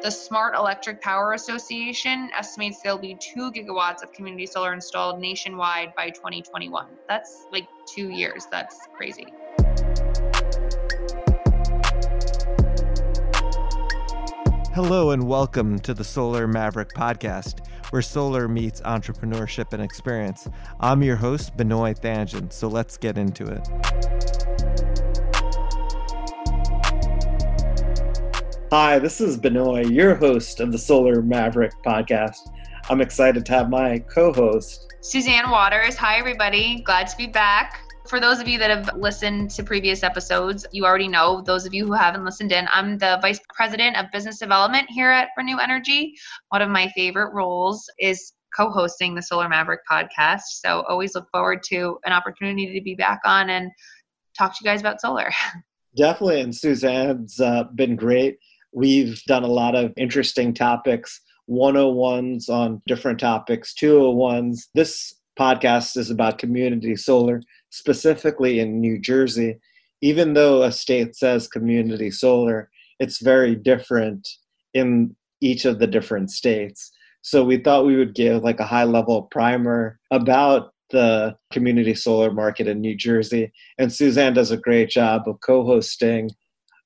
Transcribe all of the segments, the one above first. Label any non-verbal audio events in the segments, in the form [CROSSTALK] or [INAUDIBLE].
The Smart Electric Power Association estimates there'll be 2 gigawatts of community solar installed nationwide by 2021. That's like two years. That's crazy. Hello, and welcome to the Solar Maverick podcast, where solar meets entrepreneurship and experience. I'm your host, Benoit Thanjan, so let's get into it. Hi, this is Benoit, your host of the Solar Maverick podcast. I'm excited to have my co host, Suzanne Waters. Hi, everybody. Glad to be back. For those of you that have listened to previous episodes, you already know. Those of you who haven't listened in, I'm the Vice President of Business Development here at Reneu Energy. One of my favorite roles is co hosting the Solar Maverick podcast. So, always look forward to an opportunity to be back on and talk to you guys about solar. [LAUGHS] Definitely. And Suzanne's uh, been great We've done a lot of interesting topics, 101s on different topics, 201s. This podcast is about community solar, specifically in New Jersey. Even though a state says community solar, it's very different in each of the different states. So we thought we would give like a high level primer about the community solar market in New Jersey. And Suzanne does a great job of co hosting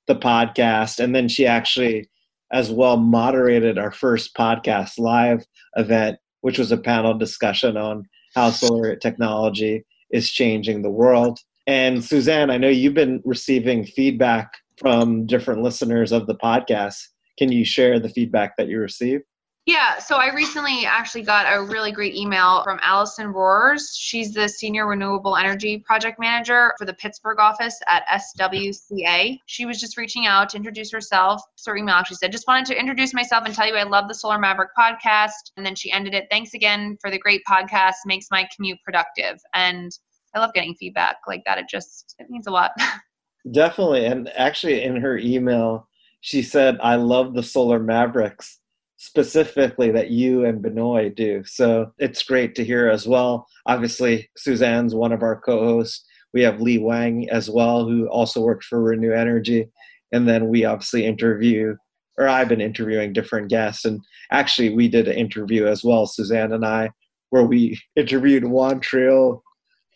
the podcast. And then she actually, as well, moderated our first podcast live event, which was a panel discussion on how solar technology is changing the world. And Suzanne, I know you've been receiving feedback from different listeners of the podcast. Can you share the feedback that you received? Yeah, so I recently actually got a really great email from Allison Roars. She's the Senior Renewable Energy Project Manager for the Pittsburgh office at SWCA. She was just reaching out to introduce herself. So her email actually said, just wanted to introduce myself and tell you I love the Solar Maverick podcast. And then she ended it, thanks again for the great podcast, makes my commute productive. And I love getting feedback like that. It just, it means a lot. [LAUGHS] Definitely. And actually in her email, she said, I love the Solar Mavericks specifically that you and Benoit do. So it's great to hear as well. Obviously, Suzanne's one of our co hosts. We have Lee Wang as well, who also worked for Reneu Energy. And then we obviously interview, or I've been interviewing different guests. And actually, we did an interview as well, Suzanne and I, where we [LAUGHS] interviewed Juan Trio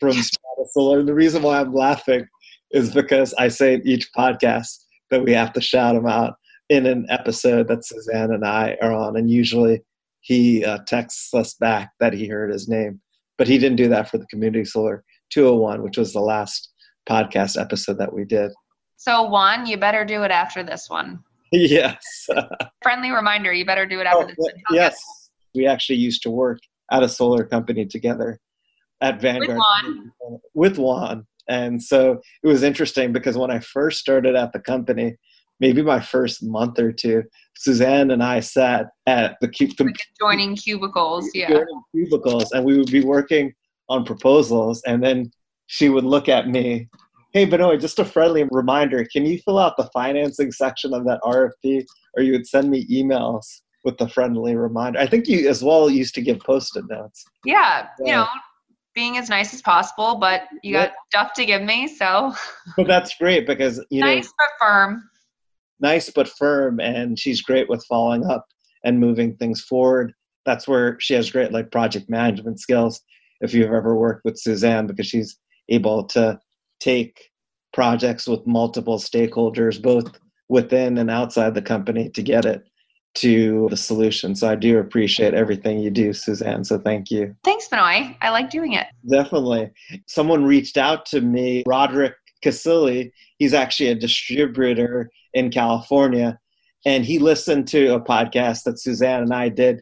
from Solar. And the reason why I'm laughing is because I say in each podcast that we have to shout him out in an episode that Suzanne and I are on, and usually he uh, texts us back that he heard his name, but he didn't do that for the Community Solar 201, which was the last podcast episode that we did. So Juan, you better do it after this one. [LAUGHS] Yes. [LAUGHS] Friendly reminder, you better do it after oh, this one. Yes. We actually used to work at a solar company together at Vanguard. With Juan. With Juan. And so it was interesting because when I first started at the company, maybe my first month or two, Suzanne and I sat at the cube, like joining cubicles, yeah, cubicles, and we would be working on proposals, and then she would look at me. Hey, Benoit, just a friendly reminder. Can you fill out the financing section of that RFP? Or you would send me emails with the friendly reminder. I think you as well used to give post-it notes. Yeah, you know, being as nice as possible, but you got stuff to give me, so. But that's great because you nice know, but firm nice but firm and she's great with following up and moving things forward. That's where she has great like project management skills if you've ever worked with suzanne because she's able to take projects with multiple stakeholders both within and outside the company to get it to the solution. So i do appreciate everything you do suzanne so thank you. Thanks benoit. I like doing it. Definitely. Someone reached out to me roderick Casilli, he's actually a distributor in California. And he listened to a podcast that Suzanne and I did,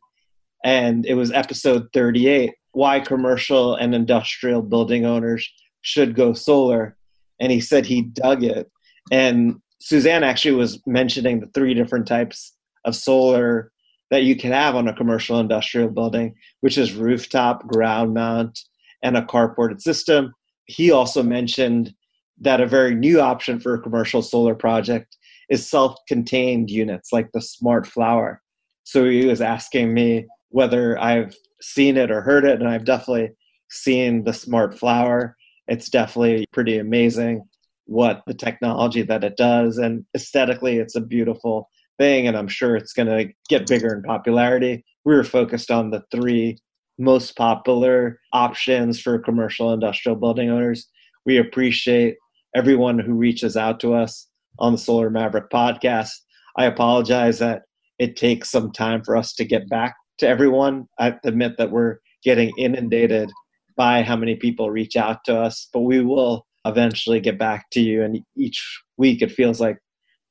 and it was episode 38 Why Commercial and Industrial Building Owners Should Go Solar. And he said he dug it. And Suzanne actually was mentioning the three different types of solar that you can have on a commercial industrial building, which is rooftop, ground mount, and a carported system. He also mentioned that a very new option for a commercial solar project is self-contained units like the smart flower so he was asking me whether i've seen it or heard it and i've definitely seen the smart flower it's definitely pretty amazing what the technology that it does and aesthetically it's a beautiful thing, and I'm sure it's going to get bigger in popularity. We were focused on the three most popular options for commercial industrial building owners. We appreciate everyone who reaches out to us on the Solar Maverick podcast. I apologize that it takes some time for us to get back to everyone. I admit that we're getting inundated by how many people reach out to us, but we will eventually get back to you. And each week it feels like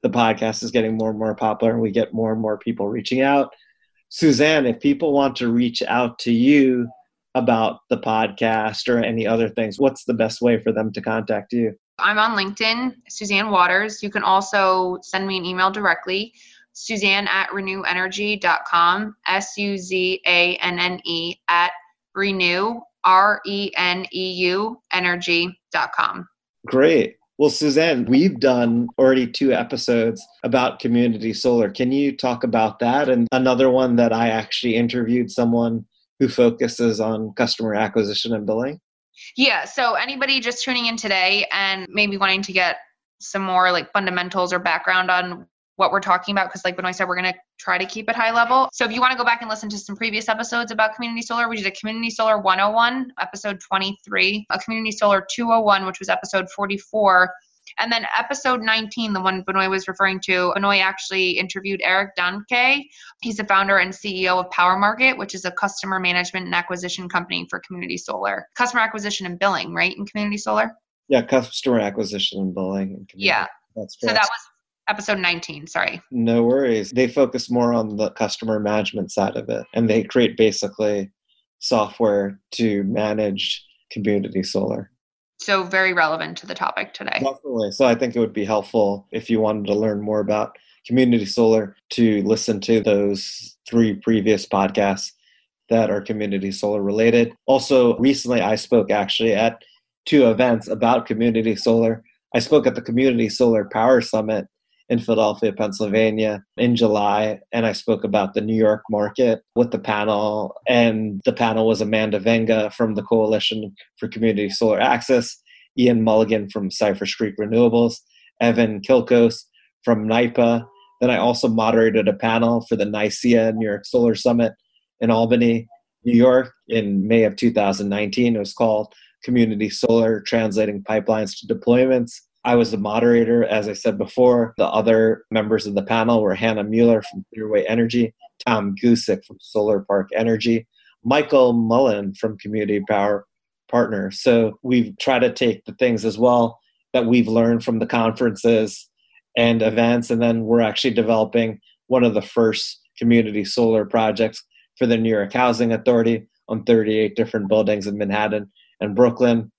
the podcast is getting more and more popular and we get more and more people reaching out. Suzanne, if people want to reach out to you about the podcast or any other things, what's the best way for them to contact you? I'm on LinkedIn, Suzanne Waters. You can also send me an email directly, Suzanne at reneuenergy.com, S U Z A N N E at renew, R E N E U, energy.com. Great. Well, Suzanne, we've done already two episodes about community solar. Can you talk about that? And another one that I actually interviewed someone who focuses on customer acquisition and billing? Yeah. So, anybody just tuning in today and maybe wanting to get some more like fundamentals or background on what we're talking about because like when i said we're going to try to keep it high level so if you want to go back and listen to some previous episodes about community solar we did a community solar 101 episode 23 a community solar 201 which was episode 44 and then episode 19, the one Benoit was referring to, Benoit actually interviewed Eric Danke. He's the founder and CEO of Power Market, which is a customer management and acquisition company for community solar. Customer acquisition and billing, right? In community solar? Yeah, customer acquisition and billing. yeah. That's correct. So that was episode 19 sorry no worries they focus more on the customer management side of it and they create basically software to manage community solar so very relevant to the topic today. Definitely. So i think it would be helpful if you wanted to learn more about community solar to listen to those three previous podcasts that are community solar related. Also recently i spoke actually at two events about community solar. I spoke at the Community Solar Power Summit in Philadelphia, Pennsylvania in July, and I spoke about the New York market with the panel. And the panel was Amanda Venga from the Coalition for Community Solar Access, Ian Mulligan from Cypress Creek Renewables, Evan Kilkos from NYPA. Then I also moderated a panel for the NYSEIA New York Solar Summit in Albany, New York in May of 2019. It was called Community Solar Translating Pipelines to Deployments. I was the moderator, as I said before. The other members of the panel were Hannah Mueller from Clearway Energy, Tom Gusick from Solar Park Energy, Michael Mullen from Community Power Partner. So we've tried to take the things as well that we've learned from the conferences and events, and then we're actually developing one of the first community solar projects for the New York Housing Authority on 38 different buildings in Manhattan and Brooklyn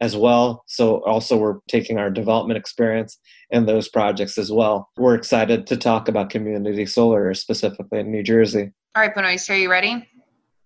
as well. So also we're taking our development experience in those projects as well. We're excited to talk about community solar specifically in New Jersey. All right, Benoit, are you ready?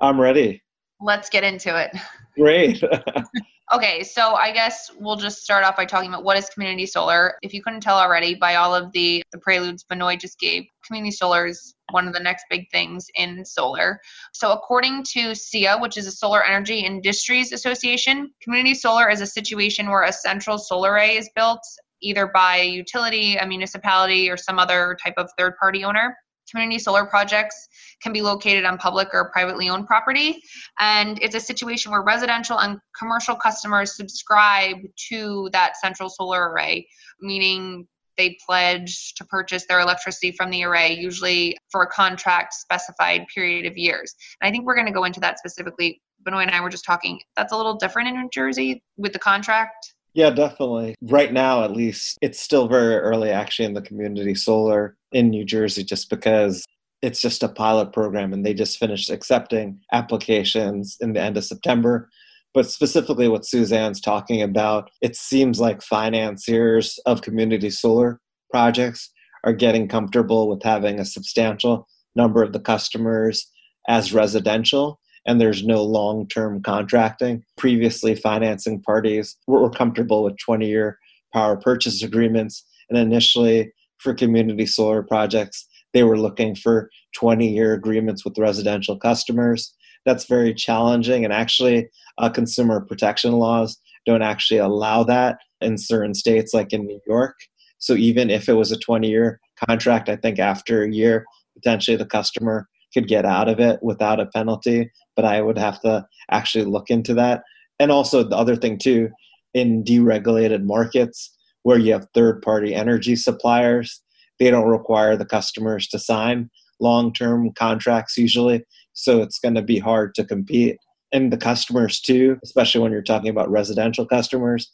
I'm ready. Let's get into it. Great. [LAUGHS] Okay, so I guess we'll just start off by talking about what is community solar. If you couldn't tell already by all of the, the preludes Benoit just gave, community solar is one of the next big things in solar. So according to SEIA, which is a Solar Energy Industries Association, community solar is a situation where a central solar array is built either by a utility, a municipality, or some other type of third party owner community solar projects can be located on public or privately owned property. And it's a situation where residential and commercial customers subscribe to that central solar array, meaning they pledge to purchase their electricity from the array, usually for a contract specified period of years. And I think we're going to go into that specifically. Benoit and I were just talking. That's a little different in New Jersey with the contract. Yeah, definitely. Right now, at least, it's still very early actually in the community solar in New Jersey just because it's just a pilot program and they just finished accepting applications in the end of September. But specifically, what Suzanne's talking about, it seems like financiers of community solar projects are getting comfortable with having a substantial number of the customers as residential and there's no long term contracting. Previously, financing parties were comfortable with 20 year power purchase agreements. And initially, for community solar projects, they were looking for 20 year agreements with residential customers. That's very challenging, and actually, uh, consumer protection laws don't actually allow that in certain states, like in New York. So, even if it was a 20 year contract. I think after a year, potentially the customer could get out of it without a penalty, but I would have to actually look into that. And also, the other thing, too, in deregulated markets where you have third party energy suppliers, they don't require the customers to sign long term contracts usually. So it's going to be hard to compete. And the customers, too, especially when you're talking about residential customers,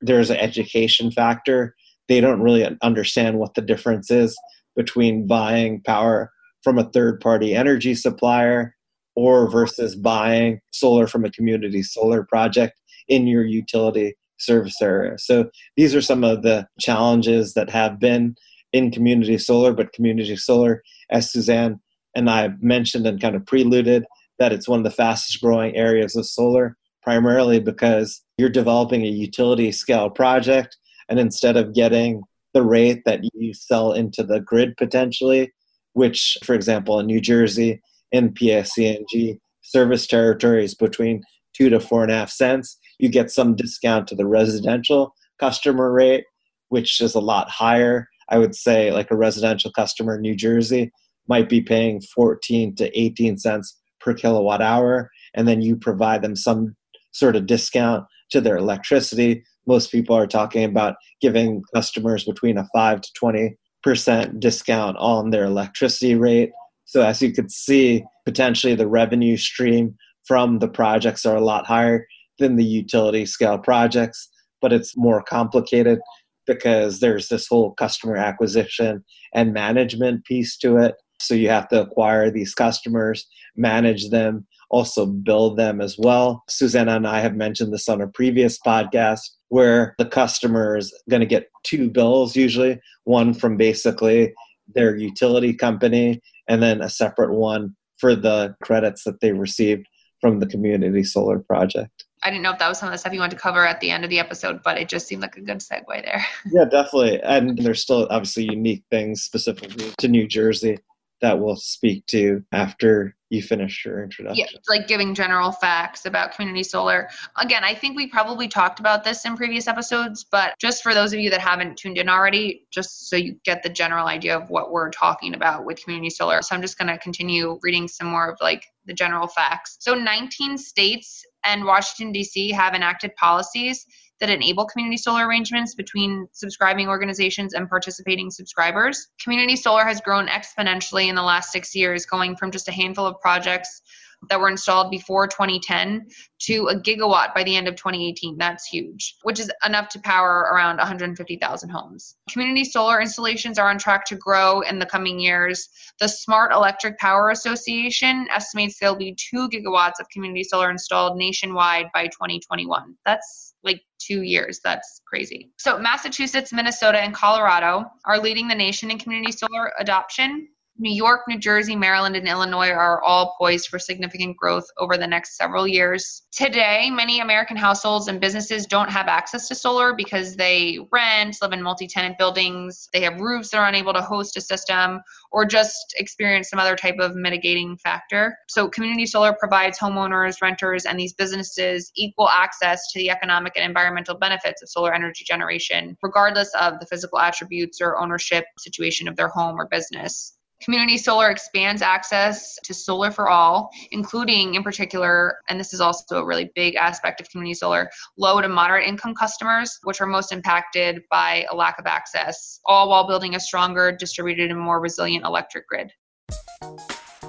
there's an education factor. They don't really understand what the difference is between buying power from a third party energy supplier or versus buying solar from a community solar project in your utility service area. So these are some of the challenges that have been in community solar, but community solar, as Suzanne and I mentioned and kind of preluded, that it's one of the fastest growing areas of solar, primarily because you're developing a utility scale project. And instead of getting the rate that you sell into the grid potentially, which, for example, in New Jersey, in PSEG service territories between two to four and a half cents, you get some discount to the residential customer rate, which is a lot higher. I would say, like a residential customer in New Jersey might be paying 14 to 18 cents per kilowatt hour, and then you provide them some sort of discount to their electricity. Most people are talking about giving customers between a 5 to 20 percent discount on their electricity rate. So as you could see, potentially the revenue stream from the projects are a lot higher than the utility scale projects, but it's more complicated because there's this whole customer acquisition and management piece to it. So you have to acquire these customers, manage them, also build them as well. Suzanne and I have mentioned this on a previous podcast where the customer is going to get two bills usually one from basically their utility company and then a separate one for the credits that they received from the community solar project. I didn't know if that was some of the stuff you wanted to cover at the end of the episode, but it just seemed like a good segue there. Yeah, definitely. And there's still obviously unique things specifically to New Jersey that we'll speak to after you finish your introduction. Yeah, like giving general facts about community solar. Again, I think we probably talked about this in previous episodes, but just for those of you that haven't tuned in already, just so you get the general idea of what we're talking about with community solar. So I'm just going to continue reading some more of like the general facts. So 19 states and Washington D.C. have enacted policies that enable community solar arrangements between subscribing organizations and participating subscribers. Community solar has grown exponentially in the last six years, going from just a handful of projects that were installed before 2010 to a gigawatt by the end of 2018. That's huge, which is enough to power around 150,000 homes. Community solar installations are on track to grow in the coming years. The Smart Electric Power Association estimates there'll be 2 gigawatts of community solar installed nationwide by 2021. That's like two years. That's crazy. So, Massachusetts, Minnesota, and Colorado are leading the nation in community solar adoption. New York, New Jersey, Maryland, and Illinois are all poised for significant growth over the next several years. Today, many American households and businesses don't have access to solar because they rent, live in multi tenant buildings, they have roofs that are unable to host a system, or just experience some other type of mitigating factor. So, community solar provides homeowners, renters, and these businesses equal access to the economic and environmental benefits of solar energy generation, regardless of the physical attributes or ownership situation of their home or business. Community solar expands access to solar for all, including, in particular, and this is also a really big aspect of community solar, low to moderate income customers, which are most impacted by a lack of access, all while building a stronger, distributed, and more resilient electric grid.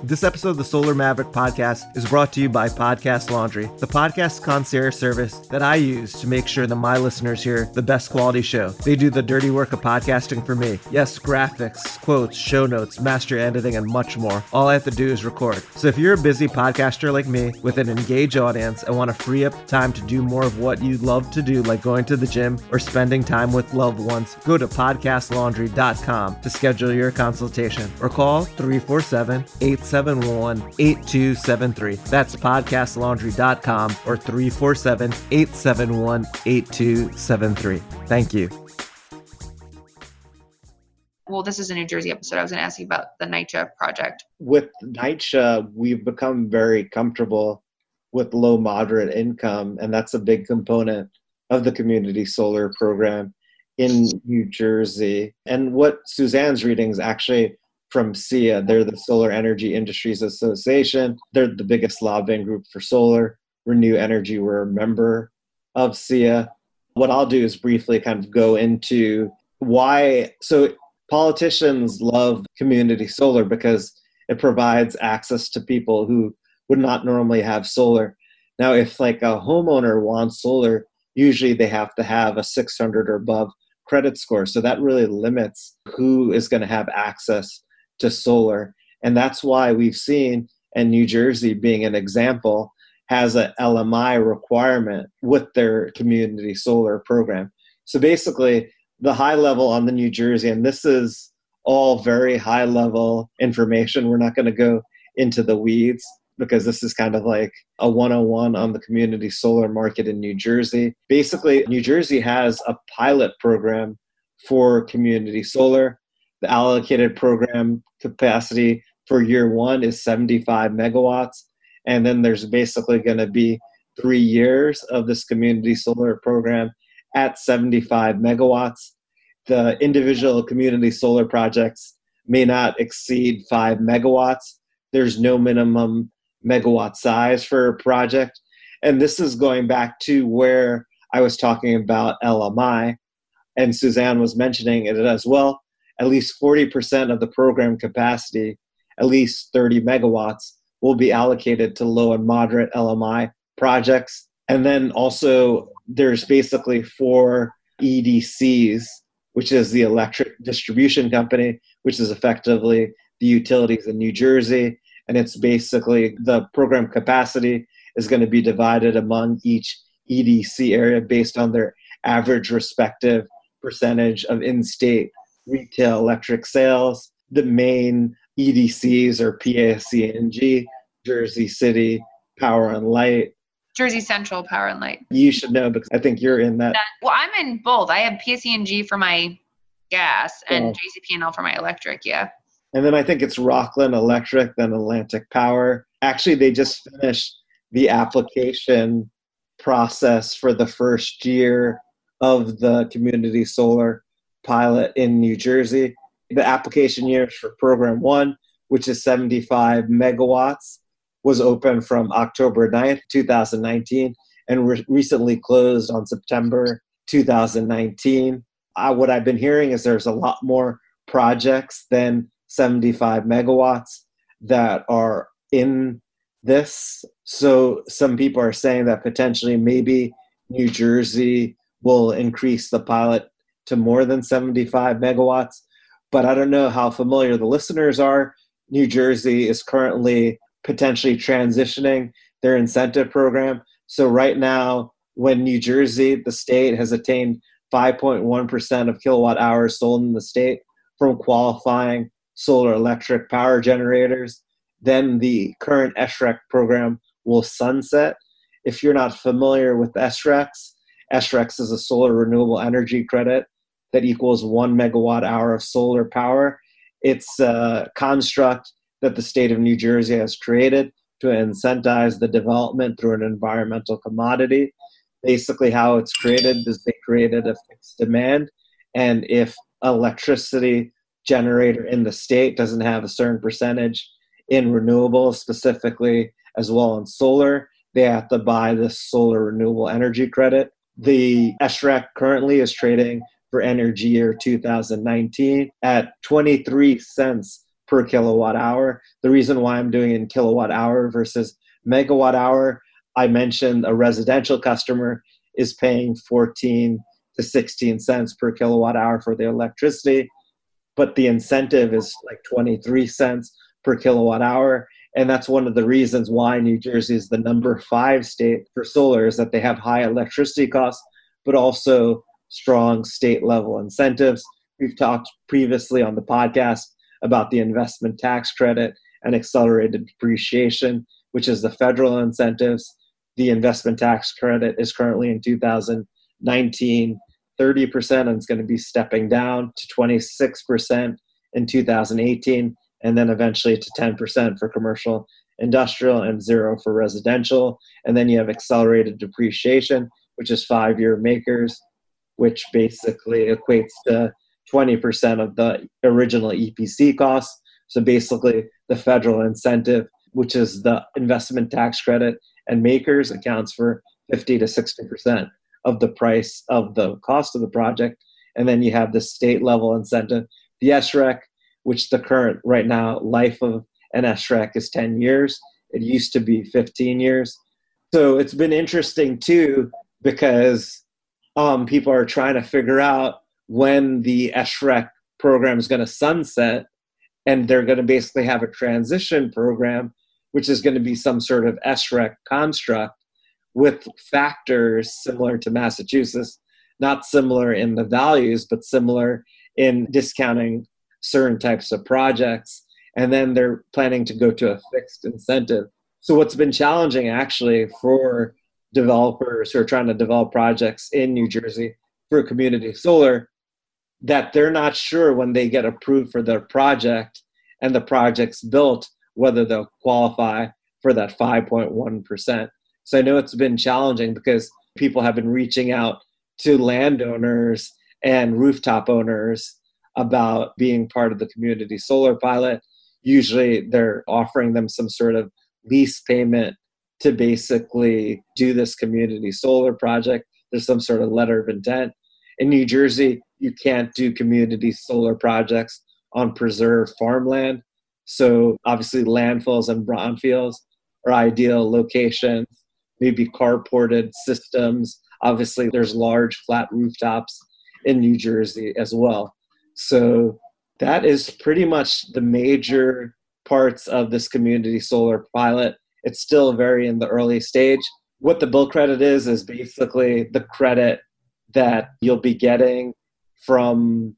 This episode of the Solar Maverick podcast is brought to you by Podcast Laundry, the podcast concierge service that I use to make sure that my listeners hear the best quality show. They do the dirty work of podcasting for me. Yes, graphics, quotes, show notes, master editing, and much more. All I have to do is record. So if you're a busy podcaster like me with an engaged audience and want to free up time to do more of what you love to do, like going to the gym or spending time with loved ones, go to podcastlaundry.com to schedule your consultation or call 347 8 871 8273. That's podcastlaundry.com or 347 871 8273. Thank you. Well, this is a New Jersey episode. I was going to ask you about the NYCHA project. With NYCHA, we've become very comfortable with low moderate income, and that's a big component of the community solar program. in New Jersey. And what Suzanne's reading is actually from SEIA. They're the Solar Energy Industries Association. They're the biggest lobbying group for solar. Reneu Energy, we're a member of SEIA. What I'll do is briefly kind of go into why. So, politicians love community solar because it provides access to people who would not normally have solar. Now, if like a homeowner wants solar, usually they have to have a 600 or above credit score. So that really limits who is going to have access to solar. And that's why we've seen, and New Jersey being an example, has a LMI requirement with their community solar program. So basically, the high level on the New Jersey, and this is all very high level information. We're not going to go into the weeds because this is kind of like a 101 on the community solar market in New Jersey. Basically, New Jersey has a pilot program for community solar. The allocated program capacity for year one is 75 megawatts. And then there's basically going to be three years of this community solar program at 75 megawatts. The individual community solar projects may not exceed five megawatts. There's no minimum megawatt size for a project. And this is going back to where I was talking about LMI, and Suzanne was mentioning it as well. At least 40% of the program capacity, at least 30 megawatts, will be allocated to low and moderate LMI projects. And then also, there's basically four EDCs, which is the electric distribution company, which is effectively the utilities in New Jersey and it's basically the program capacity is going to be divided among each EDC area based on their average respective percentage of in-state retail electric sales. The main EDCs are PSEG, Jersey City, Power and Light, Jersey Central Power and Light. You should know because I think you're in that. that well, I'm in both. I have PSE&G for my gas and oh. JCP&L for my electric. Yeah. And then I think it's Rockland Electric, then Atlantic Power. Actually, they just finished the application process for the first year of the community solar pilot in New Jersey. The application years for program one, which is 75 megawatts, was open from October 9th, 2019, and re- recently closed on September 2019. Uh, what I've been hearing is there's a lot more projects than 75 megawatts that are in this. So some people are saying that potentially maybe New Jersey will increase the pilot to more than 75 megawatts. But I don't know how familiar the listeners are. New Jersey is currently potentially transitioning their incentive program. So right now, when New Jersey, the state, has attained 5.1% of kilowatt hours sold in the state from qualifying solar electric power generators, then the current SREC program will sunset. If you're not familiar with SRECs, SRECs is a solar renewable energy credit that equals one megawatt hour of solar power. It's a construct that the state of New Jersey has created to incentivize the development through an environmental commodity. Basically, how it's created is they created a fixed demand, and if electricity generator in the state doesn't have a certain percentage in renewables, specifically as well in solar, they have to buy this solar renewable energy credit. The SREC currently is trading for energy year 2019 at 23 cents per kilowatt hour. The reason why I'm doing in kilowatt hour versus megawatt hour, I mentioned a residential customer is paying 14 to 16 cents per kilowatt hour for their electricity but the incentive is like 23 cents per kilowatt hour. And that's one of the reasons why New Jersey is the number five state for solar is that they have high electricity costs, but also strong state level incentives. We've talked previously on the podcast about the investment tax credit and accelerated depreciation, which is the federal incentives. The investment tax credit is currently in 2019 30% and it's going to be stepping down to 26% in 2018 and then eventually to 10% for commercial industrial and zero for residential and then you have accelerated depreciation which is five year MACRS which basically equates to 20% of the original EPC cost. So basically, the federal incentive, which is the investment tax credit and MACRS, accounts for 50 to 60% of the price of the cost of the project. And then you have the state level incentive, the SREC, which the current right now life of an SREC is 10 years. It used to be 15 years. So it's been interesting too because um, people are trying to figure out when the SREC program is going to sunset, and they're going to basically have a transition program, which is going to be some sort of SREC construct with factors similar to Massachusetts, not similar in the values, but similar in discounting certain types of projects. And then they're planning to go to a fixed incentive. So, what's been challenging actually for developers who are trying to develop projects in New Jersey for community solar that they're not sure when they get approved for their project and the project's built whether they'll qualify for that 5.1%. So I know it's been challenging because people have been reaching out to landowners and rooftop owners about being part of the community solar pilot. Usually they're offering them some sort of lease payment to basically do this community solar project. There's some sort of letter of intent. In New Jersey, you can't do community solar projects on preserved farmland. So obviously landfills and brownfields are ideal locations, maybe carported systems. Obviously there's large flat rooftops in New Jersey as well. So that is pretty much the major parts of this community solar pilot. It's still very in the early stage. What the bill credit is is basically the credit that you'll be getting from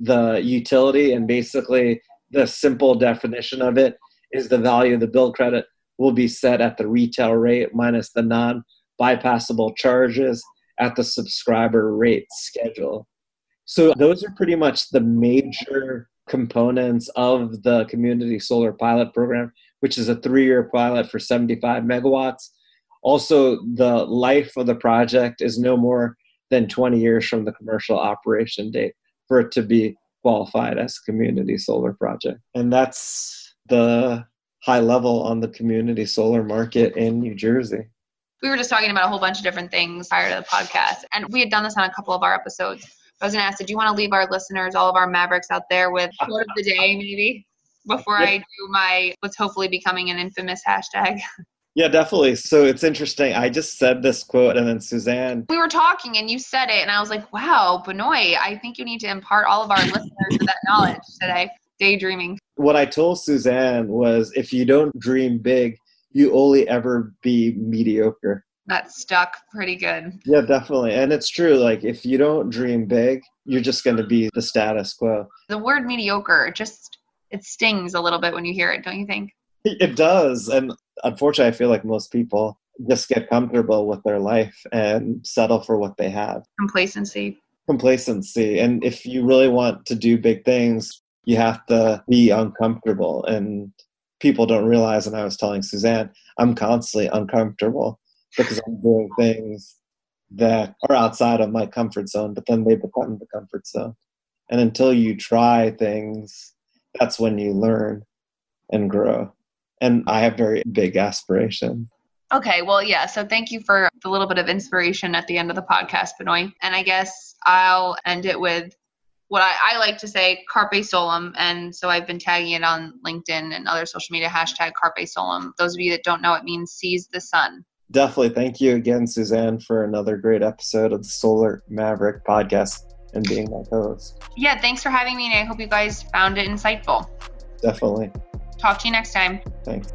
the utility and basically the simple definition of it is the value of the bill credit will be set at the retail rate minus the non bypassable charges at the subscriber rate schedule. So those are pretty much the major components of the community solar pilot program, which is a three-year pilot for 75 megawatts. Also, the life of the project is no more than 20 years from the commercial operation date for it to be qualified as a community solar project. And that's the high level on the community solar market in New Jersey. We were just talking about a whole bunch of different things prior to the podcast, and we had done this on a couple of our episodes. I was going to ask, did you want to leave our listeners, all of our Mavericks out there, with [LAUGHS] quote of the day, maybe, before I do my what's hopefully becoming an infamous hashtag? [LAUGHS] Yeah, definitely. So it's interesting. I just said this quote, and then Suzanne. We were talking, and you said it, and I was like, "Wow, Benoit, I think you need to impart all of our [LAUGHS] listeners with that knowledge today." Daydreaming. What I told Suzanne was, if you don't dream big, you only ever be mediocre. That stuck pretty good. Yeah, definitely, and it's true. Like if you don't dream big, you're just going to be the status quo. The word mediocre just it stings a little bit when you hear it, don't you think? It does. And unfortunately, I feel like most people just get comfortable with their life and settle for what they have. Complacency. Complacency. And if you really want to do big things, you have to be uncomfortable. And people don't realize, and I was telling Suzanne, I'm constantly uncomfortable because I'm doing things that are outside of my comfort zone, but then they become the comfort zone. And until you try things, that's when you learn and grow and I have very big aspiration. Okay, well, yeah. So thank you for the little bit of inspiration at the end of the podcast, Benoit. And I guess I'll end it with what I, I, like to say, carpe solum. And so I've been tagging it on LinkedIn and other social media hashtag carpe solum. Those of you that don't know, it means seize the sun. Definitely. Thank you again, Suzanne, for another great episode of the Solar Maverick podcast and being my co-host. Yeah, thanks for having me, and I hope you guys found it insightful. Definitely. Talk to you next time. Thanks.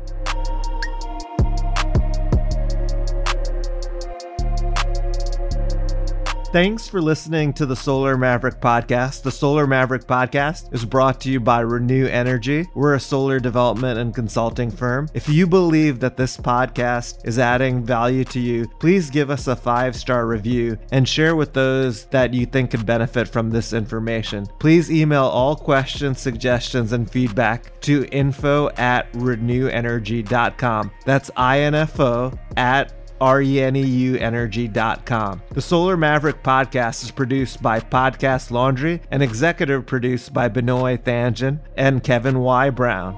Thanks for listening to the Solar Maverick podcast. The Solar Maverick podcast is brought to you by Reneu Energy. We're a solar development and consulting firm. If you believe that this podcast is adding value to you, please give us a five star review and share with those that you think could benefit from this information. Please email all questions, suggestions, and feedback to info at reneuenergy.com. That's info at R-E-N-E-U energy.com. The Solar Maverick podcast is produced by Podcast Laundry and executive produced by Benoit Thanjan and Kevin Y. Brown.